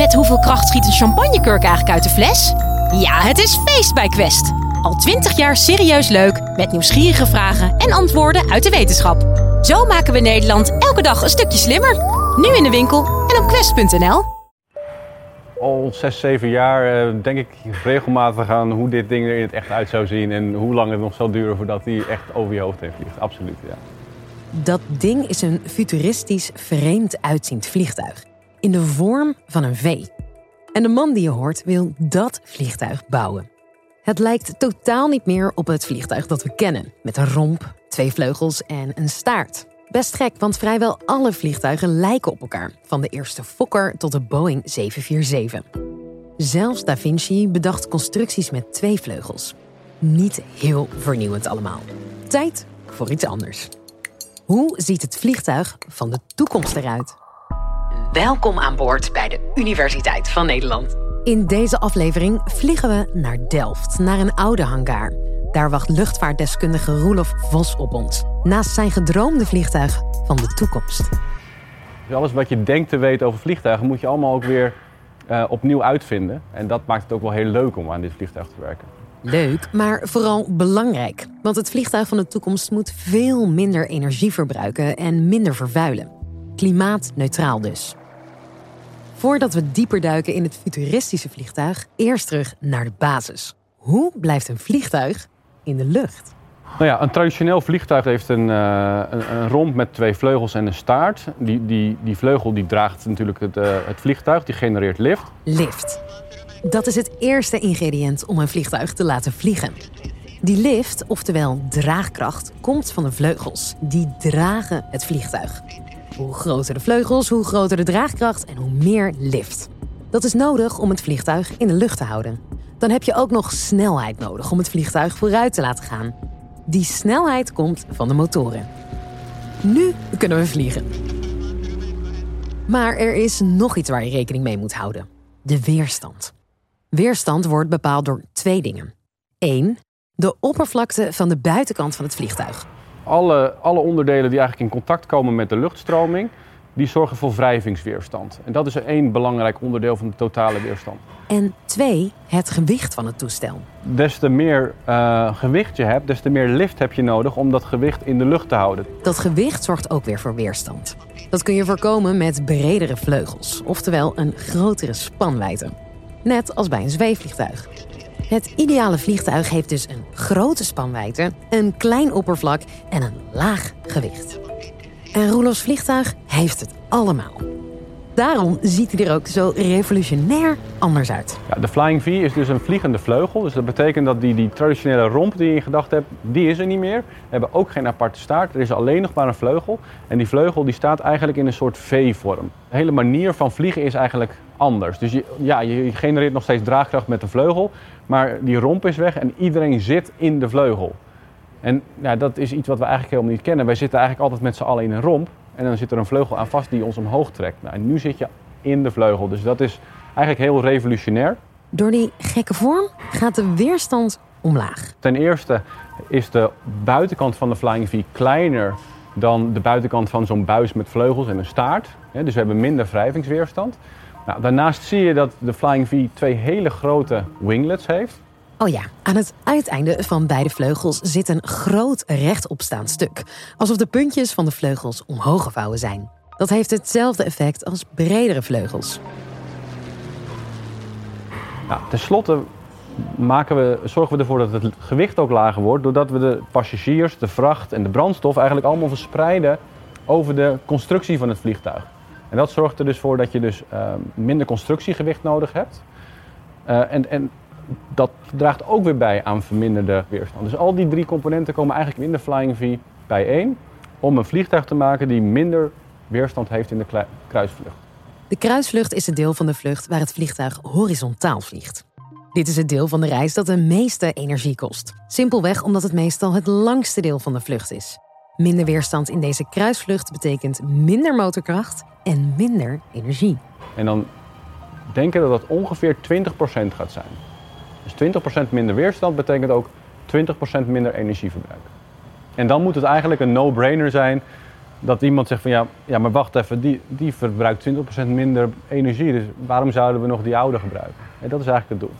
Met hoeveel kracht schiet een champagnekurk eigenlijk uit de fles? Ja, het is feest bij Quest. Al twintig jaar serieus leuk, met nieuwsgierige vragen en antwoorden uit de wetenschap. Zo maken we Nederland elke dag een stukje slimmer. Nu in de winkel en op quest.nl. Al zes, zeven jaar eh, denk ik regelmatig aan hoe dit ding er in het echt uit zou zien en hoe lang het nog zal duren voordat hij echt over je hoofd heen vliegt. Absoluut, ja. Dat ding is een futuristisch, vreemd uitziend vliegtuig. In de vorm van een V. En de man die je hoort wil dat vliegtuig bouwen. Het lijkt totaal niet meer op het vliegtuig dat we kennen. Met een romp, twee vleugels en een staart. Best gek, want vrijwel alle vliegtuigen lijken op elkaar. Van de eerste Fokker tot de Boeing 747. Zelfs Da Vinci bedacht constructies met twee vleugels. Niet heel vernieuwend allemaal. Tijd voor iets anders. Hoe ziet het vliegtuig van de toekomst eruit? Welkom aan boord bij de Universiteit van Nederland. In deze aflevering vliegen we naar Delft, naar een oude hangar. Daar wacht luchtvaartdeskundige Roelof Vos op ons. Naast zijn gedroomde vliegtuig van de toekomst. Dus alles wat je denkt te weten over vliegtuigen moet je allemaal ook weer uh, opnieuw uitvinden. En dat maakt het ook wel heel leuk om aan dit vliegtuig te werken. Leuk, maar vooral belangrijk. Want het vliegtuig van de toekomst moet veel minder energie verbruiken en minder vervuilen. Klimaatneutraal dus. Voordat we dieper duiken in het futuristische vliegtuig, eerst terug naar de basis. Hoe blijft een vliegtuig in de lucht? Nou ja, een traditioneel vliegtuig heeft een, uh, een, een, romp met twee vleugels en een staart. Die, die, die vleugel die draagt natuurlijk het, uh, het vliegtuig, die genereert lift. Lift. Dat is het eerste ingrediënt om een vliegtuig te laten vliegen. Die lift, oftewel draagkracht, komt van de vleugels. Die dragen het vliegtuig. Hoe groter de vleugels, hoe groter de draagkracht en hoe meer lift. Dat is nodig om het vliegtuig in de lucht te houden. Dan heb je ook nog snelheid nodig om het vliegtuig vooruit te laten gaan. Die snelheid komt van de motoren. Nu kunnen we vliegen. Maar er is nog iets waar je rekening mee moet houden: de weerstand. Weerstand wordt bepaald door twee dingen. Eén, de oppervlakte van de buitenkant van het vliegtuig. Alle, alle onderdelen die eigenlijk in contact komen met de luchtstroming, die zorgen voor wrijvingsweerstand. En dat is één belangrijk onderdeel van de totale weerstand. En twee, het gewicht van het toestel. Des te meer uh, gewicht je hebt, des te meer lift heb je nodig om dat gewicht in de lucht te houden. Dat gewicht zorgt ook weer voor weerstand. Dat kun je voorkomen met bredere vleugels, oftewel een grotere spanwijdte. Net als bij een zweefvliegtuig. Het ideale vliegtuig heeft dus een grote spanwijdte, een klein oppervlak en een laag gewicht. En Roelofs vliegtuig heeft het allemaal. Daarom ziet hij er ook zo revolutionair anders uit. Ja, de Flying V is dus een vliegende vleugel. Dus dat betekent dat die, die traditionele romp die je in gedachten hebt, die is er niet meer. We hebben ook geen aparte staart. Er is alleen nog maar een vleugel. En die vleugel die staat eigenlijk in een soort V-vorm. De hele manier van vliegen is eigenlijk anders. Dus je, ja, je genereert nog steeds draagkracht met de vleugel. Maar die romp is weg en iedereen zit in de vleugel. En ja, dat is iets wat we eigenlijk helemaal niet kennen. Wij zitten eigenlijk altijd met z'n allen in een romp. En dan zit er een vleugel aan vast die ons omhoog trekt. Nou, en nu zit je in de vleugel. Dus dat is eigenlijk heel revolutionair. Door die gekke vorm gaat de weerstand omlaag. Ten eerste is de buitenkant van de Flying V kleiner dan de buitenkant van zo'n buis met vleugels en een staart. Dus we hebben minder wrijvingsweerstand. Nou, daarnaast zie je dat de Flying V twee hele grote winglets heeft. Oh ja, aan het uiteinde van beide vleugels zit een groot rechtopstaand stuk. Alsof de puntjes van de vleugels omhoog gevouwen zijn. Dat heeft hetzelfde effect als bredere vleugels. Nou, ten slotte maken we, zorgen we ervoor dat het gewicht ook lager wordt... doordat we de passagiers, de vracht en de brandstof eigenlijk allemaal verspreiden... over de constructie van het vliegtuig. En dat zorgt er dus voor dat je dus uh, minder constructiegewicht nodig hebt. Uh, en, en dat draagt ook weer bij aan verminderde weerstand. Dus al die drie componenten komen eigenlijk in de Flying V bijeen om een vliegtuig te maken die minder weerstand heeft in de kruisvlucht. De kruisvlucht is het deel van de vlucht waar het vliegtuig horizontaal vliegt. Dit is het deel van de reis dat de meeste energie kost. Simpelweg omdat het meestal het langste deel van de vlucht is. Minder weerstand in deze kruisvlucht betekent minder motorkracht en minder energie. En dan denken we dat dat ongeveer 20% gaat zijn. Dus 20% minder weerstand betekent ook 20% minder energieverbruik. En dan moet het eigenlijk een no-brainer zijn dat iemand zegt van ja, ja maar wacht even, die, die verbruikt 20% minder energie. Dus waarom zouden we nog die oude gebruiken? En dat is eigenlijk het doel.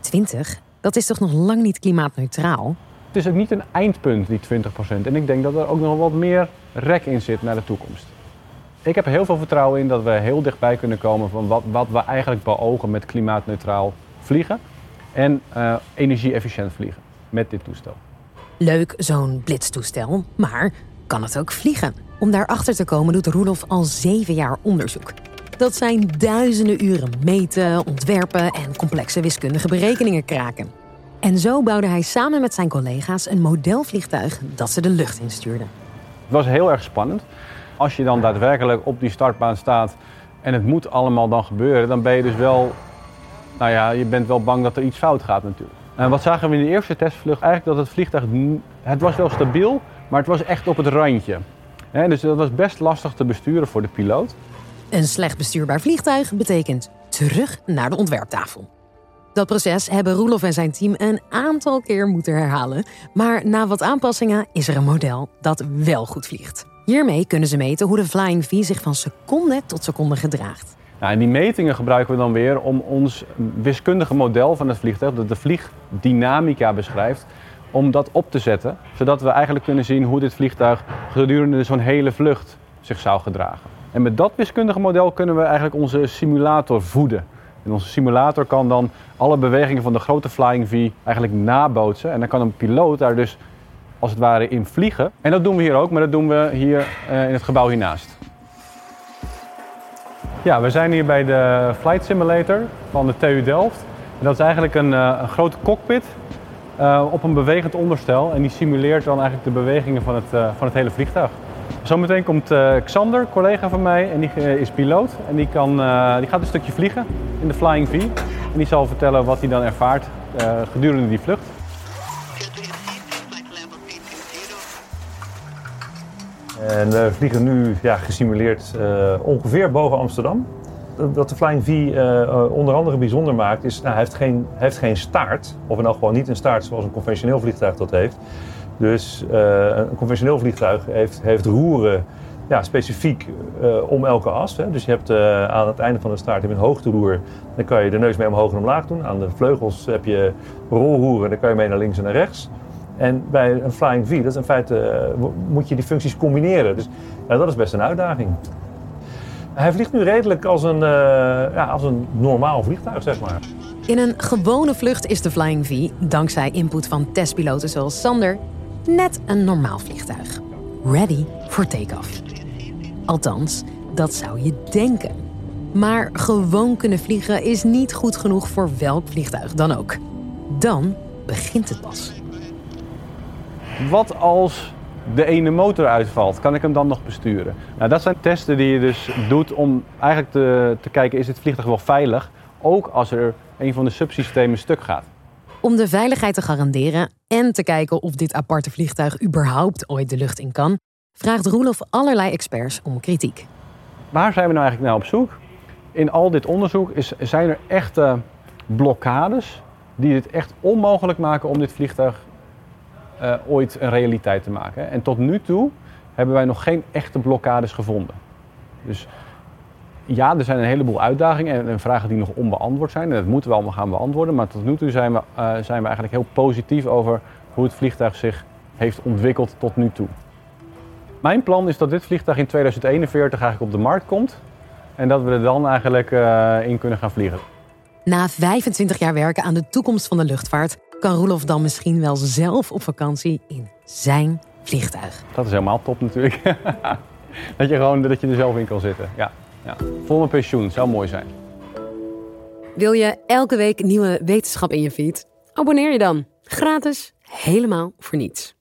20? Dat is toch nog lang niet klimaatneutraal? Het is ook niet een eindpunt, die 20%. En ik denk dat er ook nog wat meer rek in zit naar de toekomst. Ik heb heel veel vertrouwen in dat we heel dichtbij kunnen komen van wat, wat we eigenlijk beogen met klimaatneutraal vliegen. En uh, energie-efficiënt vliegen met dit toestel. Leuk, zo'n blitztoestel. Maar kan het ook vliegen? Om daarachter te komen doet Roelof al zeven jaar onderzoek. Dat zijn duizenden uren meten, ontwerpen en complexe wiskundige berekeningen kraken. En zo bouwde hij samen met zijn collega's een modelvliegtuig dat ze de lucht instuurden. Het was heel erg spannend. Als je dan daadwerkelijk op die startbaan staat en het moet allemaal dan gebeuren, dan ben je dus wel, nou ja, je bent wel bang dat er iets fout gaat natuurlijk. En wat zagen we in de eerste testvlucht? Eigenlijk dat het vliegtuig, het was wel stabiel, maar het was echt op het randje. dus dat was best lastig te besturen voor de piloot. Een slecht bestuurbaar vliegtuig betekent terug naar de ontwerptafel. Dat proces hebben Roelof en zijn team een aantal keer moeten herhalen. Maar na wat aanpassingen is er een model dat wel goed vliegt. Hiermee kunnen ze meten hoe de Flying V zich van seconde tot seconde gedraagt. Nou, en die metingen gebruiken we dan weer om ons wiskundige model van het vliegtuig, dat de vliegdynamica beschrijft, om dat op te zetten. Zodat we eigenlijk kunnen zien hoe dit vliegtuig gedurende zo'n hele vlucht zich zou gedragen. En met dat wiskundige model kunnen we eigenlijk onze simulator voeden. Onze simulator kan dan alle bewegingen van de grote Flying V eigenlijk nabootsen. En dan kan een piloot daar dus als het ware in vliegen. En dat doen we hier ook, maar dat doen we hier uh, in het gebouw hiernaast. Ja, we zijn hier bij de Flight Simulator van de TU Delft. En dat is eigenlijk een, uh, een grote cockpit uh, op een bewegend onderstel. En die simuleert dan eigenlijk de bewegingen van het, van het hele vliegtuig. Zometeen komt uh, Xander, collega van mij, en die uh, is piloot. En die, kan, uh, die gaat een stukje vliegen in de Flying V. En die zal vertellen wat hij dan ervaart gedurende die vlucht. En we vliegen nu ja, gesimuleerd ongeveer boven Amsterdam. Wat de Flying V onder andere bijzonder maakt, is nou, hij, heeft geen, heeft geen staart. Of elk geval niet een staart zoals een conventioneel vliegtuig dat heeft. Dus uh, een conventioneel vliegtuig heeft, heeft roeren ja, specifiek uh, om elke as. Hè. Dus je hebt uh, aan het einde van de staart een hoogteroer. Dan kan je de neus mee omhoog en omlaag doen. Aan de vleugels heb je rolroeren. Dan kan je mee naar links en naar rechts. En bij een Flying V, dat is in feite, moet je die functies combineren. Dus dat is best een uitdaging. Hij vliegt nu redelijk als een, ja, als een normaal vliegtuig, zeg maar. In een gewone vlucht is de Flying V, dankzij input van testpiloten zoals Sander, net een normaal vliegtuig. Ready for take-off. Althans, dat zou je denken. Maar gewoon kunnen vliegen is niet goed genoeg voor welk vliegtuig dan ook. Dan begint het pas. Wat als de ene motor uitvalt, kan ik hem dan nog besturen? Nou, dat zijn testen die je dus doet om eigenlijk te, te kijken, is dit vliegtuig wel veilig? Ook als er een van de subsystemen stuk gaat. Om de veiligheid te garanderen en te kijken of dit aparte vliegtuig überhaupt ooit de lucht in kan, vraagt Roelof allerlei experts om kritiek. Waar zijn we nou eigenlijk naar op zoek? In al dit onderzoek is, zijn er echte blokkades die het echt onmogelijk maken om dit vliegtuig uh, ooit een realiteit te maken. En tot nu toe hebben wij nog geen echte blokkades gevonden. Dus ja, er zijn een heleboel uitdagingen en, vragen die nog onbeantwoord zijn. En dat moeten we allemaal gaan beantwoorden. Maar tot nu toe zijn we, uh, zijn we eigenlijk heel positief over hoe het vliegtuig zich heeft ontwikkeld tot nu toe. Mijn plan is dat dit vliegtuig in 2041 eigenlijk op de markt komt. En dat we er dan eigenlijk uh, in kunnen gaan vliegen. Na 25 jaar werken aan de toekomst van de luchtvaart... kan Roelof dan misschien wel zelf op vakantie in zijn vliegtuig. Dat is helemaal top natuurlijk. dat, je gewoon, dat je er zelf in kan zitten, ja. Ja, voor mijn pensioen zou mooi zijn. Wil je elke week nieuwe wetenschap in je feed? Abonneer je dan. Gratis, helemaal voor niets.